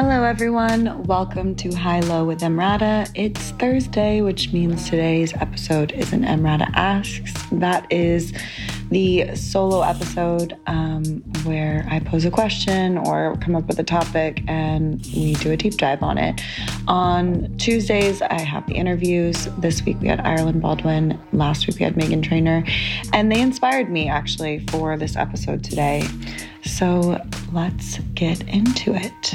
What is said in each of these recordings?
Hello, everyone. Welcome to High Low with Emrata. It's Thursday, which means today's episode is an Emrata Asks. That is the solo episode um, where I pose a question or come up with a topic and we do a deep dive on it. On Tuesdays, I have the interviews. This week we had Ireland Baldwin. Last week we had Meghan Trainor. And they inspired me actually for this episode today. So let's get into it.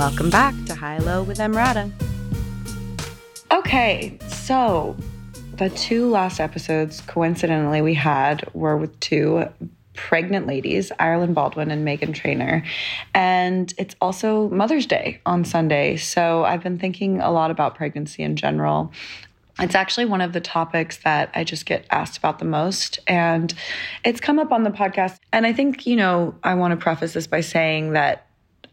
Welcome back to High Low with Emrata. Okay, so the two last episodes, coincidentally, we had were with two pregnant ladies, Ireland Baldwin and Meghan Trainor. And it's also Mother's Day on Sunday. So I've been thinking a lot about pregnancy in general. It's actually one of the topics that I just get asked about the most. And it's come up on the podcast. And I think, you know, I want to preface this by saying that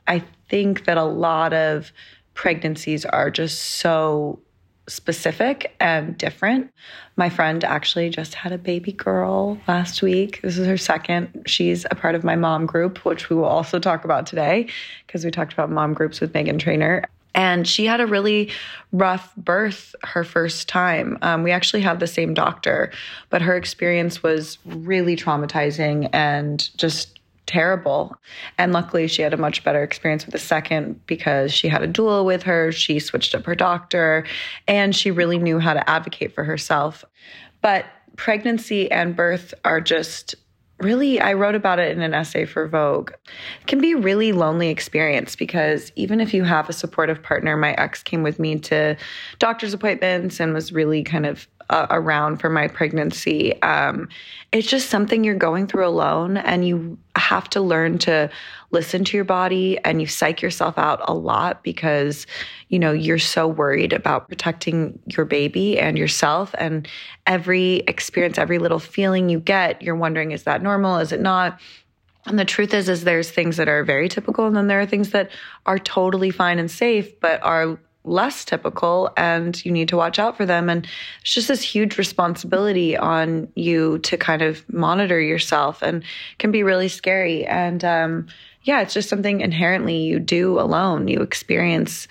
I think that a lot of pregnancies are just so specific and different. My friend actually just had a baby girl last week. This is her second. She's a part of my mom group, which we will also talk about today because we talked about mom groups with Meghan Trainor. And she had a really rough birth her first time. Um, we actually have the same doctor, but her experience was really traumatizing and just terrible. And luckily, she had a much better experience with the second because she had a doula with her. She switched up her doctor and she really knew how to advocate for herself. But pregnancy and birth are just really i wrote about it in an essay for vogue it can be a really lonely experience because even if you have a supportive partner my ex came with me to doctor's appointments and was really kind of uh, around for my pregnancy. Um, it's just something you're going through alone, and you have to learn to listen to your body and you psych yourself out a lot because you know you're so worried about protecting your baby and yourself and every experience every little feeling you get you're wondering is that normal is it not and the truth is is there's things that are very typical and then there are things that are totally fine and safe but are less typical and you need to watch out for them. And it's just this huge responsibility on you to kind of monitor yourself and can be really scary. And um, yeah, it's just something inherently you do alone. You experience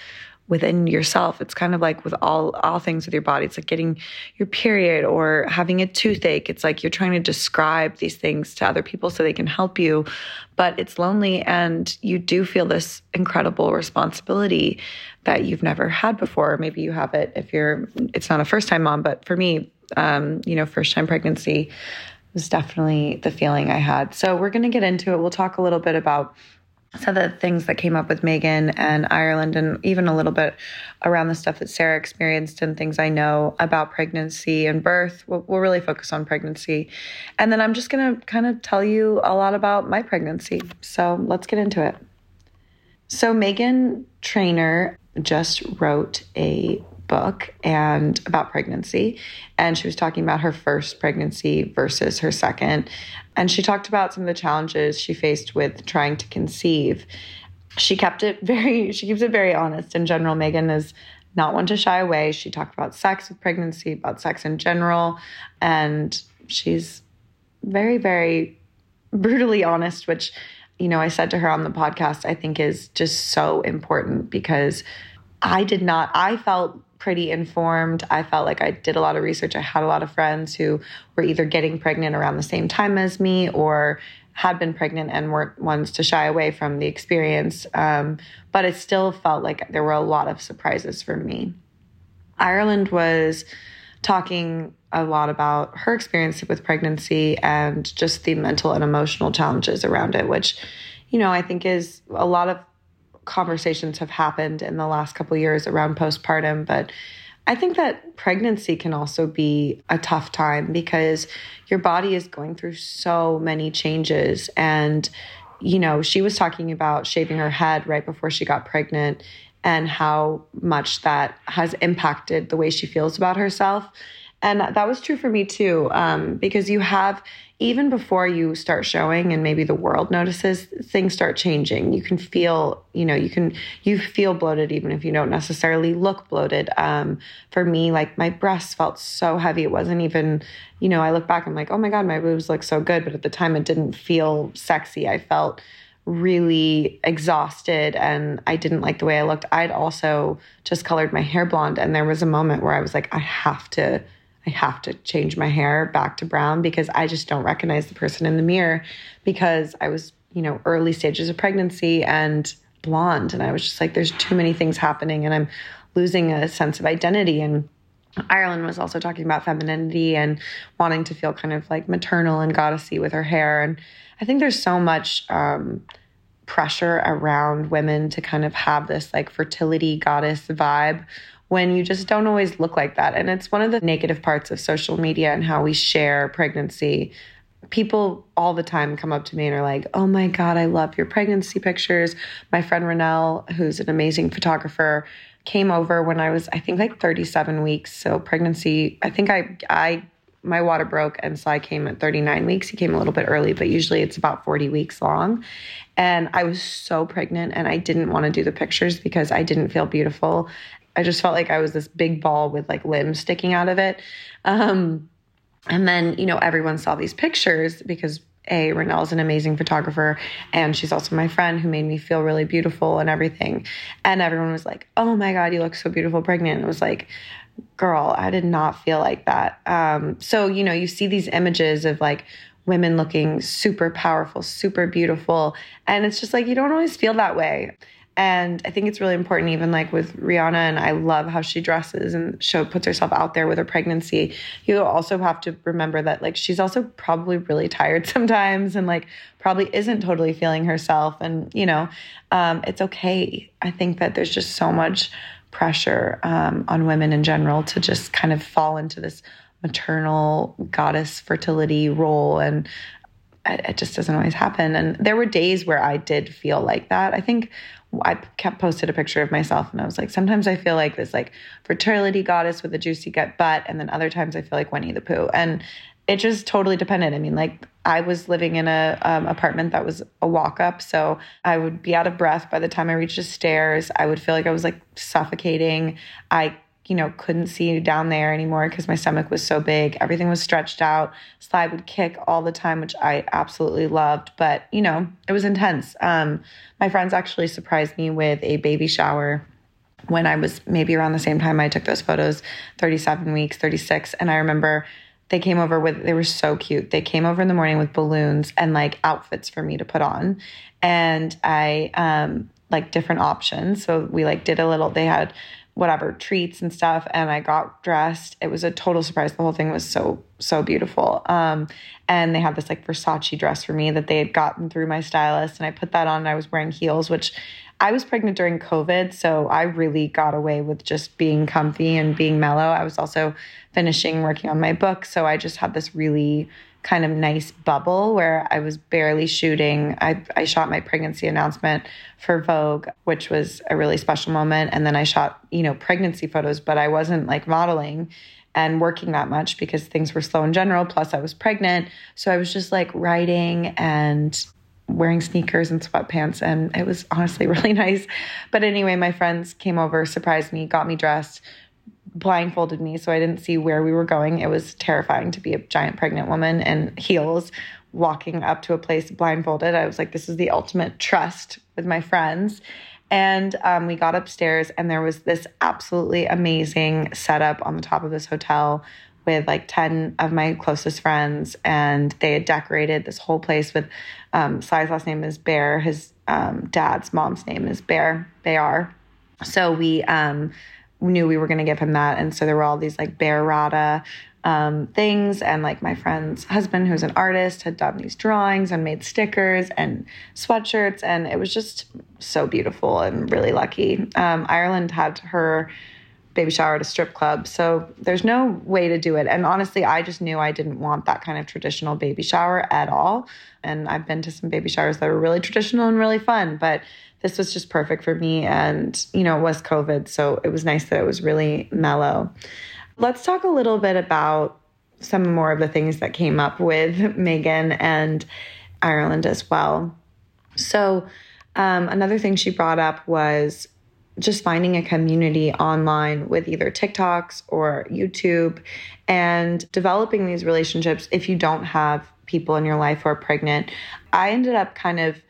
within yourself. It's kind of like with all all things with your body. It's like getting your period or having a toothache. It's like you're trying to describe these things to other people so they can help you, but it's lonely and you do feel this incredible responsibility that you've never had before. Maybe you have it if you're it's not a first time mom, but for me, um, you know, first time pregnancy was definitely the feeling I had. So we're going to get into it. We'll talk a little bit about some of the things that came up with Meghan and Ireland, and even a little bit around the stuff that Sarah experienced and things I know about pregnancy and birth. We'll, we'll really focus on pregnancy. And then I'm just going to kind of tell you a lot about my pregnancy. So let's get into it. So, Meghan Trainor just wrote a book and about pregnancy. And she was talking about her first pregnancy versus her second. And she talked about some of the challenges she faced with trying to conceive. She kept it very she keeps it very honest. In general Meghan is not one to shy away. She talked about sex with pregnancy about sex in general. And she's very very brutally honest which you know i said to her on the podcast i think is just so important because I did not, I felt pretty informed. I felt like I did a lot of research. I had a lot of friends who were either getting pregnant around the same time as me or had been pregnant and weren't ones to shy away from the experience. Um, but it still felt like there were a lot of surprises for me. Ireland was talking a lot about her experience with pregnancy and just the mental and emotional challenges around it, which, you know, I think is a lot of conversations have happened in the last couple years around postpartum, but I think that pregnancy can also be a tough time because your body is going through so many changes. And, you know, she was talking about shaving her head right before she got pregnant and how much that has impacted the way she feels about herself. And that was true for me too, um, because you have, even before you start showing and maybe the world notices, things start changing. You can feel, you know, you can, you feel bloated even if you don't necessarily look bloated. Um, for me, like my breasts felt so heavy. It wasn't even, you know, I look back, I'm like, oh my God, my boobs look so good. But at the time, it didn't feel sexy. I felt, really exhausted and I didn't like the way I looked. I'd also just colored my hair blonde and there was a moment where I was like I have to I have to change my hair back to brown because I just don't recognize the person in the mirror because I was, you know, early stages of pregnancy and blonde. And I was just like, there's too many things happening and I'm losing a sense of identity. And Ireland was also talking about femininity and wanting to feel kind of like maternal and goddessy with her hair. And I think there's so much um, pressure around women to kind of have this like fertility goddess vibe when you just don't always look like that. And it's one of the negative parts of social media and how we share pregnancy. People all the time come up to me and are like, Oh my God, I love your pregnancy pictures. My friend Renelle, who's an amazing photographer, came over when I was, I think, like 37 weeks. So, pregnancy, I think I, I, my water broke and so I came at 39 weeks. He came a little bit early, but usually it's about 40 weeks long. And I was so pregnant and I didn't want to do the pictures because I didn't feel beautiful. I just felt like I was this big ball with like limbs sticking out of it. Um, and then, you know, everyone saw these pictures because a Renelle's an amazing photographer and she's also my friend who made me feel really beautiful and everything. And everyone was like, "Oh my god, you look so beautiful pregnant." It was like, "Girl, I did not feel like that." Um, so you know, you see these images of like women looking super powerful, super beautiful, and it's just like you don't always feel that way. And I think it's really important, even like with Rihanna, and I love how she dresses and show puts herself out there with her pregnancy. You also have to remember that like she's also probably really tired sometimes, and like probably isn't totally feeling herself. And you know, um, it's okay. I think that there's just so much pressure um, on women in general to just kind of fall into this maternal goddess fertility role and it just doesn't always happen. And there were days where I did feel like that. I think I kept posted a picture of myself and I was like, sometimes I feel like this like fertility goddess with a juicy gut butt, and then other times I feel like Winnie the Pooh. And it just totally depended. I mean, like I was living in a um, apartment that was a walk up, so I would be out of breath by the time I reached the stairs. I would feel like I was like suffocating. I you know, couldn't see down there anymore because my stomach was so big. Everything was stretched out. Sly would kick all the time, which I absolutely loved. But, you know, it was intense. Um, my friends actually surprised me with a baby shower when I was maybe around the same time I took those photos 37 weeks, 36. And I remember they came over with, they were so cute. They came over in the morning with balloons and like outfits for me to put on. And I, um, like different options. So we like did a little, they had whatever treats and stuff and I got dressed. It was a total surprise. The whole thing was so so beautiful. Um, and they had this like Versace dress for me that they had gotten through my stylist and I put that on and I was wearing heels which I was pregnant during COVID, so I really got away with just being comfy and being mellow. I was also finishing working on my book, so I just had this really kind of nice bubble where I was barely shooting. I, I shot my pregnancy announcement for Vogue, which was a really special moment. And then I shot, you know, pregnancy photos, but I wasn't like modeling and working that much because things were slow in general. Plus, I was pregnant. So I was just like writing and wearing sneakers and sweatpants. And it was honestly really nice. But anyway, my friends came over, surprised me, got me dressed blindfolded me so I didn't see where we were going. It was terrifying to be a giant pregnant woman in heels walking up to a place blindfolded. I was like, this is the ultimate trust with my friends. And um, we got upstairs, and there was this absolutely amazing setup on the top of this hotel with like 10 of my closest friends. And they had decorated this whole place with um, Sly's last name is Bear. His um, dad's mom's name is Bear, They are. So we, um, knew we were going to give him that. And so there were all these like bear rata um, things. And like my friend's husband, who's an artist, had done these drawings and made stickers and sweatshirts. And it was just so beautiful and really lucky. Um, Ireland had her baby shower at a strip club. So there's no way to do it. And honestly, I just knew I didn't want that kind of traditional baby shower at all. And I've been to some baby showers that were really traditional and really fun, but this was just perfect for me. And, you know, it was COVID. So it was nice that it was really mellow. Let's talk a little bit about some more of the things that came up with Meghan and Ireland as well. So, um, another thing she brought up was just finding a community online with either TikToks or YouTube and developing these relationships if you don't have people in your life who are pregnant. I ended up kind of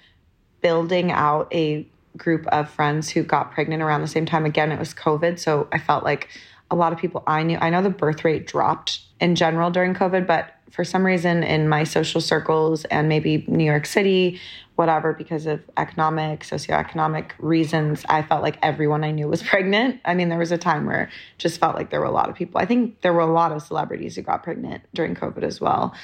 building out a group of friends who got pregnant around the same time. Again, it was COVID. So I felt like a lot of people I knew, I know the birth rate dropped in general during COVID, but for some reason in my social circles and maybe New York City, whatever, because of economic, socioeconomic reasons, I felt like everyone I knew was pregnant. I mean, there was a time where just felt like there were a lot of people. I think there were a lot of celebrities who got pregnant during COVID as well.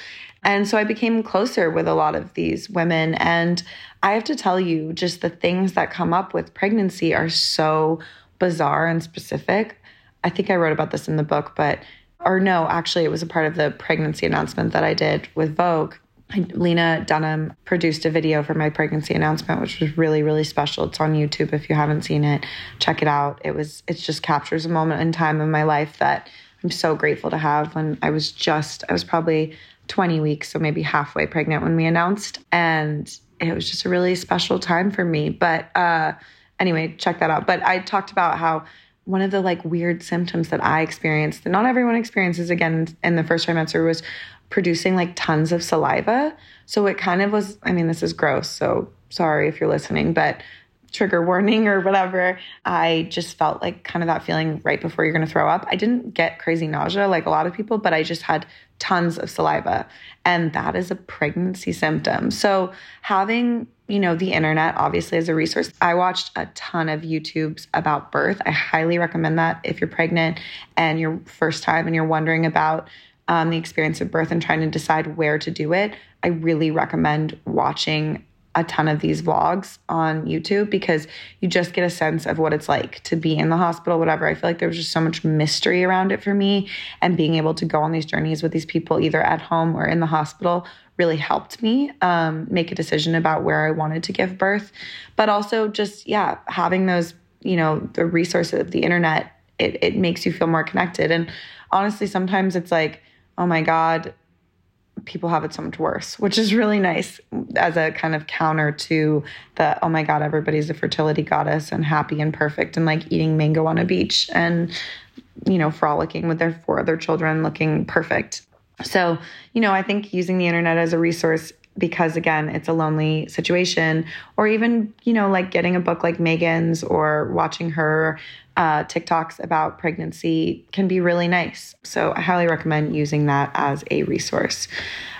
And so I became closer with a lot of these women. And I have to tell you, just the things that come up with pregnancy are so bizarre and specific. I think I wrote about this in the book, but or no, actually, it was a part of the pregnancy announcement that I did with Vogue. Lena Dunham produced a video for my pregnancy announcement, which was really, really special. It's on YouTube. If you haven't seen it, check it out. It was, it just captures a moment in time in my life that I'm so grateful to have. When I was just, I was probably 20 weeks, so maybe halfway pregnant when we announced, and it was just a really special time for me. But uh, anyway, check that out. But I talked about how one of the like weird symptoms that I experienced that not everyone experiences again in the first trimester was producing like tons of saliva. So it kind of was, I mean, this is gross. So sorry if you're listening, but trigger warning or whatever. I just felt like kind of that feeling right before you're going to throw up. I didn't get crazy nausea like a lot of people, but I just had tons of saliva. And that is a pregnancy symptom. So having you know, the internet obviously as a resource. I watched a ton of YouTubes about birth. I highly recommend that if you're pregnant and your first time and you're wondering about um, the experience of birth and trying to decide where to do it. I really recommend watching a ton of these vlogs on YouTube because you just get a sense of what it's like to be in the hospital, whatever. I feel like there was just so much mystery around it for me. And being able to go on these journeys with these people, either at home or in the hospital, really helped me um, make a decision about where I wanted to give birth. But also, just, yeah, having those, you know, the resources of the internet, it, it makes you feel more connected. And honestly, sometimes it's like, oh my God, people have it so much worse, which is really nice as a kind of counter to the, oh my God, everybody's a fertility goddess and happy and perfect and like eating mango on a beach and, you know, frolicking with their four other children looking perfect. So, you know, I think using the internet as a resource because again, it's a lonely situation, or even, you know, like getting a book like Meghan's or watching her uh, TikToks about pregnancy can be really nice. So I highly recommend using that as a resource.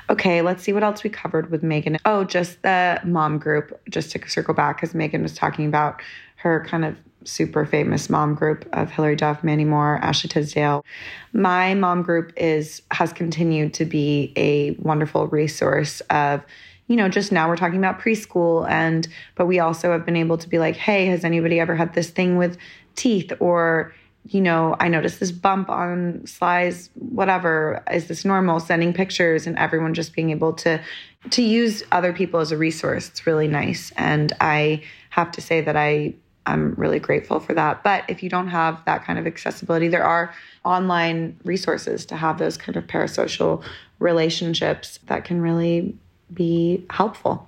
Okay, let's see what else we covered with Meghan. Oh, just the mom group, just to circle back, because Meghan was talking about her kind of super famous mom group of Hilary Duff, Mandy Moore, Ashley Tisdale. My mom group is has continued to be a wonderful resource of you know just now we're talking about preschool and but we also have been able to be like hey has anybody ever had this thing with teeth? Or you know i noticed this bump on Sly's whatever. Is this normal? Sending pictures and everyone just being able to to use other people as a resource. It's really nice. And i have to say that i I'm really grateful for that. But if you don't have that kind of accessibility, there are online resources to have those kind of parasocial relationships that can really be helpful.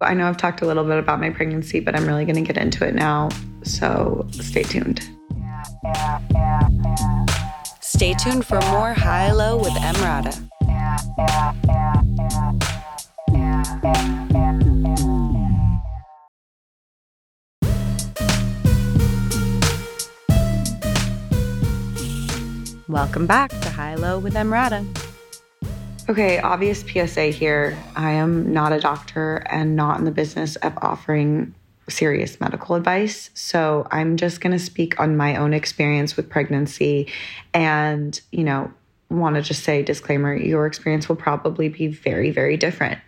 I know I've talked a little bit about my pregnancy, but I'm really going to get into it now. So stay tuned. Stay tuned for more High Low with Emrata. Welcome back to High Low with Emrata. Okay, obvious PSA here. I am not a doctor and not in the business of offering serious medical advice. So I'm just going to speak on my own experience with pregnancy and, you know, want to just say disclaimer your experience will probably be very, very different.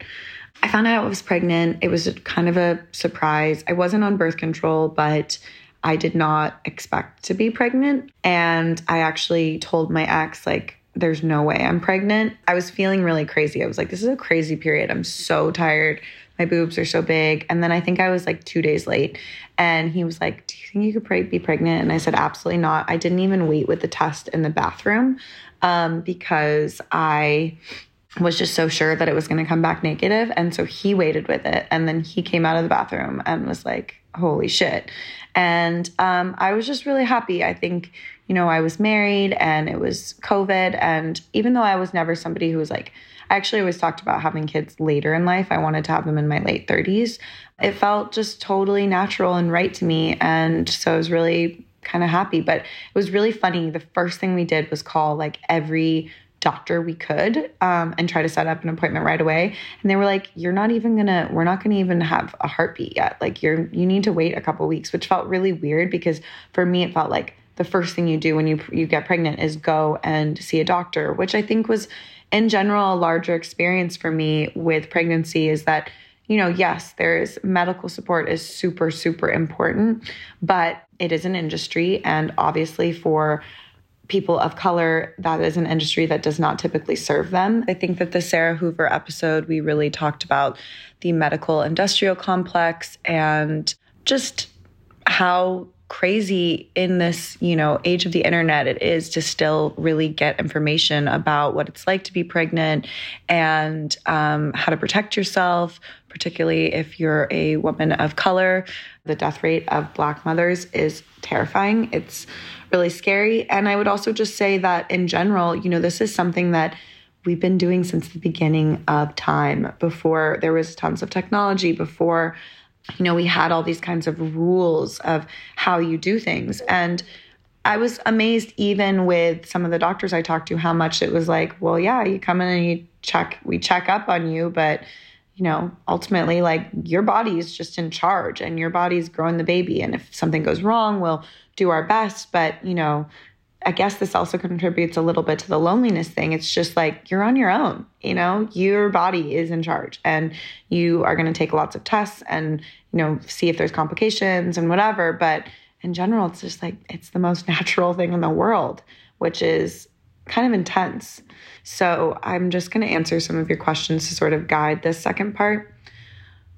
I found out I was pregnant. It was kind of a surprise. I wasn't on birth control, but I did not expect to be pregnant. And I actually told my ex, like, there's no way I'm pregnant. I was feeling really crazy. I was like, this is a crazy period. I'm so tired. My boobs are so big. And then I think I was like two days late. And he was like, Do you think you could be pregnant? And I said, Absolutely not. I didn't even wait with the test in the bathroom um, because I was just so sure that it was going to come back negative. And so he waited with it. And then he came out of the bathroom and was like, holy shit. And um, I was just really happy. I think, you know, I was married and it was COVID. And even though I was never somebody who was like, I actually always talked about having kids later in life, I wanted to have them in my late 30s. It felt just totally natural and right to me. And so I was really kind of happy. But it was really funny. The first thing we did was call like every doctor we could um, and try to set up an appointment right away. And they were like you're not even gonna we're not gonna even have a heartbeat yet. Like you're you need to wait a couple weeks which felt really weird because for me it felt like the first thing you do when you you get pregnant is go and see a doctor which i think was in general a larger experience for me with pregnancy is that you know yes there's medical support is super super important but it is an industry and obviously for people of color, that is an industry that does not typically serve them. I think that the Sarah Hoover episode, we really talked about the medical industrial complex and just how crazy in this you know age of the internet it is to still really get information about what it's like to be pregnant and um, how to protect yourself particularly if you're a woman of color the death rate of black mothers is terrifying it's really scary. And I would also just say that in general, you know, this is something that we've been doing since the beginning of time, before there was tons of technology, before, you know, we had all these kinds of rules of how you do things. And I was amazed even with some of the doctors I talked to how much it was like, well, yeah, you come in and you check, we check up on you, but you know, ultimately, like your body is just in charge and your body's growing the baby. And if something goes wrong, we'll do our best. But, you know, I guess this also contributes a little bit to the loneliness thing. It's just like you're on your own, you know, your body is in charge and you are going to take lots of tests and, you know, see if there's complications and whatever. But in general, it's just like it's the most natural thing in the world, which is kind of intense. So I'm just going to answer some of your questions to sort of guide this second part.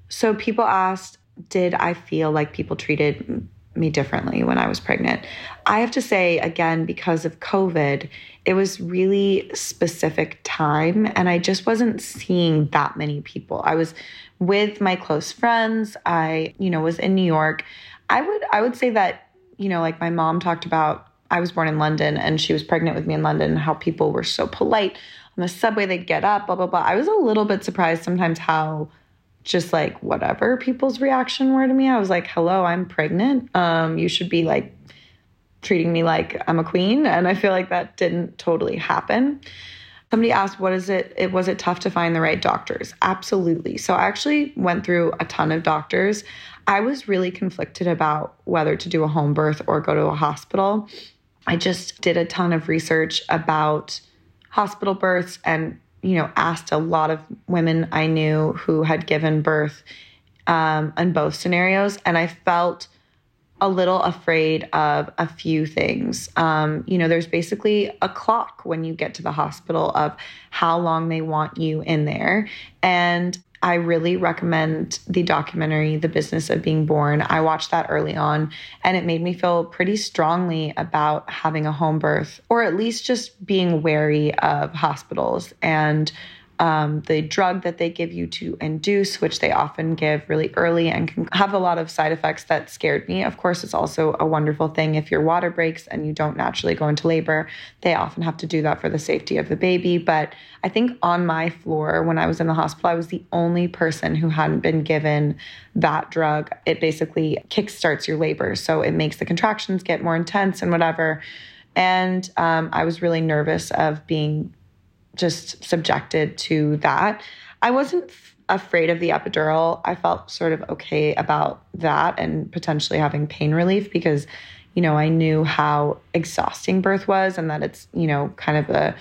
So people asked, did I feel like people treated me differently when I was pregnant? I have to say, again, because of COVID, it was really specific time and I just wasn't seeing that many people. I was with my close friends. I, you know, was in New York. I would I would say that, you know, like my mom talked about I was born in London and she was pregnant with me in London, how people were so polite on the subway, they'd get up, blah, blah, blah. I was a little bit surprised sometimes how just like whatever people's reaction were to me. I was like, hello, I'm pregnant. Um, you should be like treating me like I'm a queen. And I feel like that didn't totally happen. Somebody asked, what is it? It was it tough to find the right doctors? Absolutely. So I actually went through a ton of doctors. I was really conflicted about whether to do a home birth or go to a hospital. I just did a ton of research about hospital births and, you know, asked a lot of women I knew who had given birth um, in both scenarios. And I felt a little afraid of a few things. Um, you know, there's basically a clock when you get to the hospital of how long they want you in there. And I really recommend the documentary, The Business of Being Born. I watched that early on and it made me feel pretty strongly about having a home birth or at least just being wary of hospitals and um, the drug that they give you to induce, which they often give really early and can have a lot of side effects that scared me. Of course, it's also a wonderful thing if your water breaks and you don't naturally go into labor. They often have to do that for the safety of the baby. But I think on my floor, when I was in the hospital, I was the only person who hadn't been given that drug. It basically kickstarts your labor. So it makes the contractions get more intense and whatever. And um, I was really nervous of being just subjected to that. I wasn't afraid of the epidural. I felt sort of okay about that and potentially having pain relief because, you know, I knew how exhausting birth was and that it's, you know, kind of a,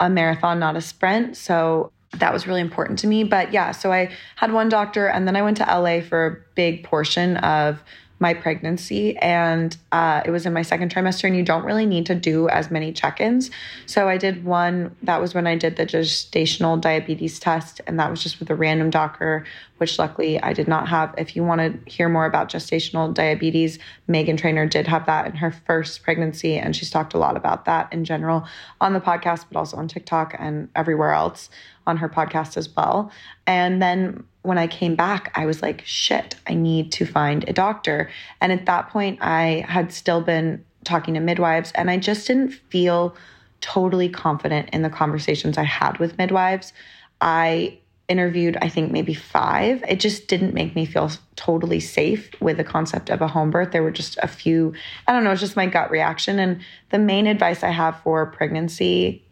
a marathon, not a sprint. So that was really important to me. But yeah, so I had one doctor and then I went to LA for a big portion of my pregnancy and uh, it was in my second trimester and you don't really need to do as many check-ins. So i did one that was when i did the gestational diabetes test and that was just with a random doctor which luckily i did not have. If you want to hear more about gestational diabetes meghan trainor did have that in her first pregnancy and she's talked a lot about that in general on the podcast but also on tiktok and everywhere else on her podcast as well and then when I came back, I was like, shit, I need to find a doctor. And at that point, I had still been talking to midwives, and I just didn't feel totally confident in the conversations I had with midwives. I interviewed, I think, maybe five. It just didn't make me feel totally safe with the concept of a home birth. There were just a few, I don't know, it's just my gut reaction. And the main advice I have for pregnancy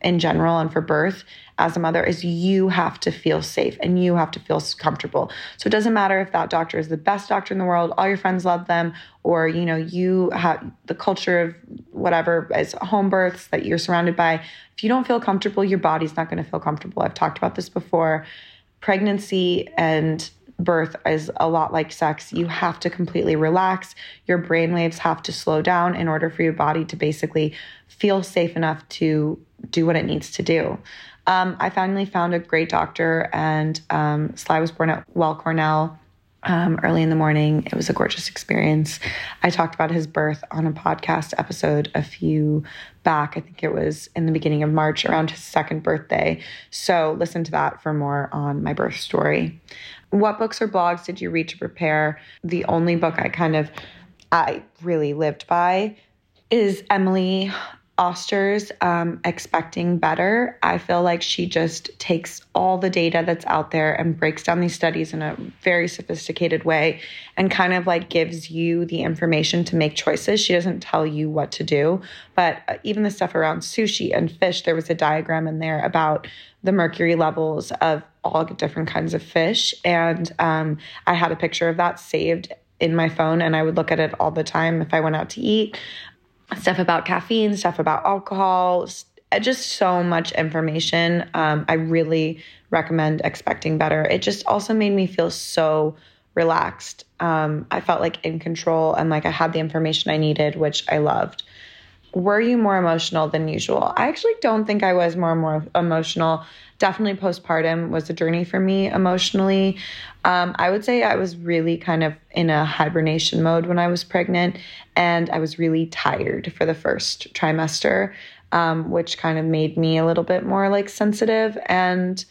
in general and for birth as a mother is you have to feel safe and you have to feel comfortable. So it doesn't matter if that doctor is the best doctor in the world, all your friends love them, or you know, you have the culture of whatever as home births that you're surrounded by. If you don't feel comfortable, your body's not going to feel comfortable. I've talked about this before. Pregnancy and birth is a lot like sex. You have to completely relax. Your brain waves have to slow down in order for your body to basically feel safe enough to do what it needs to do. Um, I finally found a great doctor, and um, Sly was born at Weill Cornell um, early in the morning. It was a gorgeous experience. I talked about his birth on a podcast episode a few back. I think it was in the beginning of March around his second birthday. So listen to that for more on my birth story. What books or blogs did you read to prepare? The only book I kind of I really lived by is Emily Oster's um, Expecting Better. I feel like she just takes all the data that's out there and breaks down these studies in a very sophisticated way and kind of like gives you the information to make choices. She doesn't tell you what to do, but uh, even the stuff around sushi and fish, there was a diagram in there about the mercury levels of all different kinds of fish. And um, I had a picture of that saved in my phone and I would look at it all the time if I went out to eat stuff about caffeine, stuff about alcohol, just so much information. Um, I really recommend expecting better. It just also made me feel so relaxed. Um, I felt like in control and like I had the information I needed, which I loved. Were you more emotional than usual? I actually don't think I was more more emotional definitely postpartum was a journey for me emotionally. Um, I would say I was really kind of in a hibernation mode when I was pregnant, and I was really tired for the first trimester, um, which kind of made me a little bit more like sensitive. And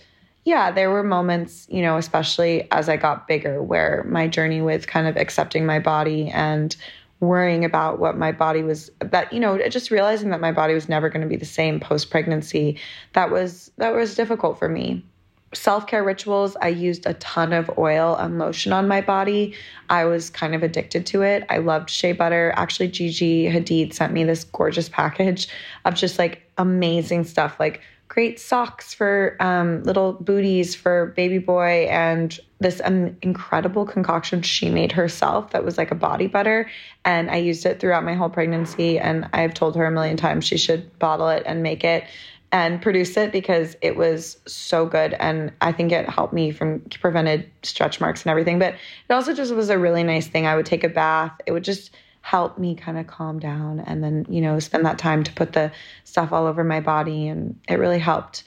yeah, there were moments, you know, especially as I got bigger, where my journey with kind of accepting my body and worrying about what my body was that you know just realizing that my body was never going to be the same post pregnancy that was that was difficult for me. Self-care rituals i used a ton of oil and lotion on my body. I was kind of addicted to it. I loved shea butter. Actually gigi hadid sent me this gorgeous package of just like amazing stuff like great socks for um, little booties for baby boy and this um, incredible concoction she made herself that was like a body butter. And i used it throughout my whole pregnancy and i've told her a million times she should bottle it and make it and produce it because it was so good. And i think it helped me from prevented stretch marks and everything. But it also just was a really nice thing. I would take a bath. It would just help me kind of calm down and then you know spend that time to put the stuff all over my body and it really helped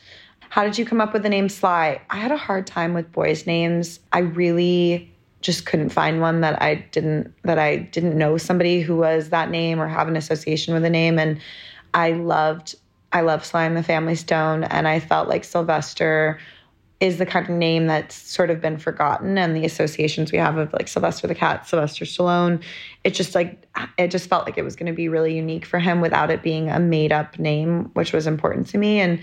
how did you come up with the name Sly? I had a hard time with boys' names. I really just couldn't find one that I didn't that I didn't know somebody who was that name or have an association with the name and I loved I love Sly and the Family Stone and I felt like Sylvester is the kind of name that's sort of been forgotten and the associations we have of like Sylvester the cat, Sylvester Stallone. It just like it just felt like it was going to be really unique for him without it being a made up name, which was important to me and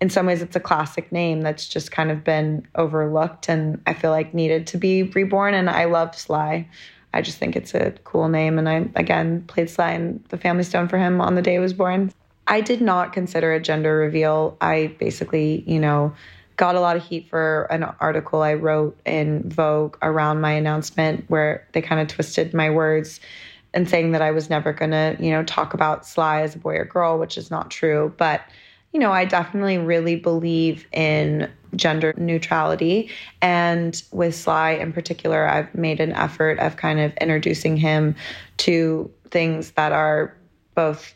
in some ways it's a classic name that's just kind of been overlooked and I feel like needed to be reborn. And I loved Sly. I just think it's a cool name. And I, again, played Sly in the Family Stone for him on the day he was born. I did not consider a gender reveal. I basically, you know, got a lot of heat for an article I wrote in Vogue around my announcement where they kind of twisted my words and saying that I was never going to, you know, talk about Sly as a boy or girl, which is not true. But you know, I definitely really believe in gender neutrality. And with Sly in particular, I've made an effort of kind of introducing him to things that are both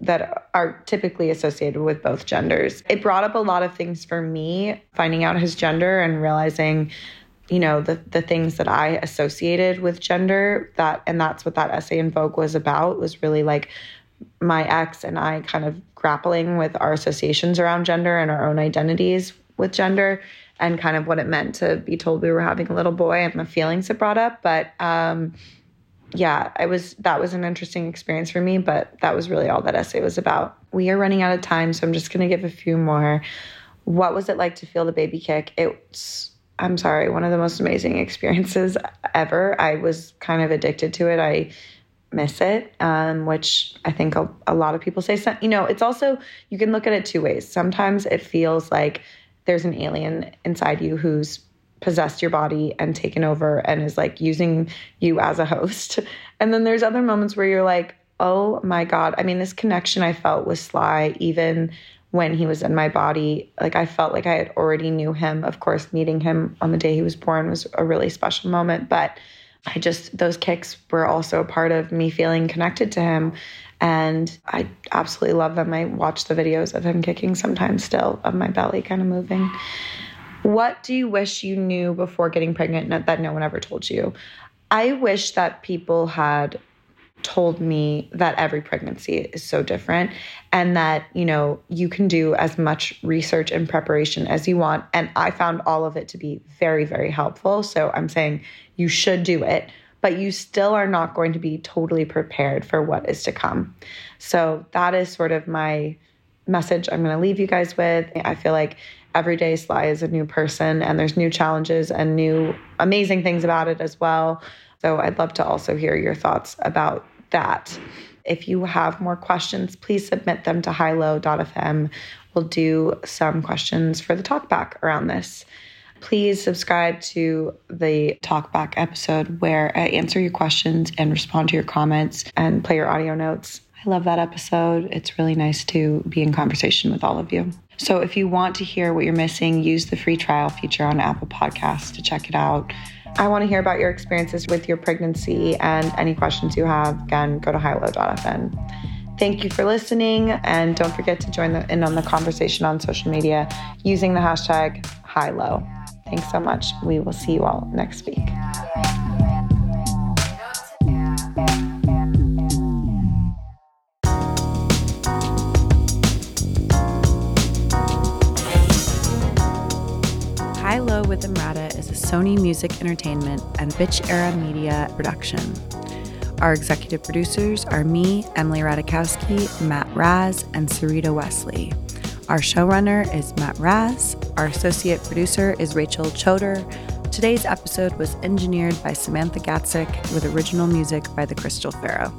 that are typically associated with both genders. It brought up a lot of things for me, finding out his gender and realizing you know the the things that I associated with gender that and that's what that essay in Vogue was about was really like my ex and I kind of grappling with our associations around gender and our own identities with gender and kind of what it meant to be told we were having a little boy and the feelings it brought up but um yeah, I was that was an interesting experience for me, but that was really all that essay was about. We are running out of time, so I'm just going to give a few more. What was it like to feel the baby kick? It's I'm sorry, one of the most amazing experiences ever. I was kind of addicted to it. I miss it, um, which I think a, a lot of people say. You know, it's also you can look at it two ways. Sometimes it feels like there's an alien inside you who's possessed your body and taken over and is like using you as a host. And then there's other moments where you're like, oh my God. I mean, this connection I felt with Sly, even when he was in my body, like I felt like I had already knew him. Of course, meeting him on the day he was born was a really special moment, but I just, those kicks were also a part of me feeling connected to him. And I absolutely love them. I watch the videos of him kicking sometimes still, of my belly kind of moving. What do you wish you knew before getting pregnant that no one ever told you? I wish that people had told me that every pregnancy is so different and that, you know, you can do as much research and preparation as you want. And I found all of it to be very, very helpful. So I'm saying you should do it, but you still are not going to be totally prepared for what is to come. So that is sort of my message I'm going to leave you guys with. I feel like every day Sly is a new person and there's new challenges and new amazing things about it as well. So I'd love to also hear your thoughts about that. If you have more questions, please submit them to highlow.fm. We'll do some questions for the talkback around this. Please subscribe to the talkback episode where I answer your questions and respond to your comments and play your audio notes. I love that episode. It's really nice to be in conversation with all of you. So if you want to hear what you're missing, use the free trial feature on Apple Podcasts to check it out. I want to hear about your experiences with your pregnancy and any questions you have. Again, go to highlow.fm. Thank you for listening, and don't forget to join the, in on the conversation on social media using the hashtag HighLow. Thanks so much. We will see you all next week. Sony Music Entertainment and Bitch Era Media production. Our executive producers are me, Emily Ratajkowski, Matt Raz, and Sarita Wesley. Our showrunner is Matt Raz. Our associate producer is Rachel Choder. Today's episode was engineered by Samantha Gatzik with original music by The Crystal Pharaoh.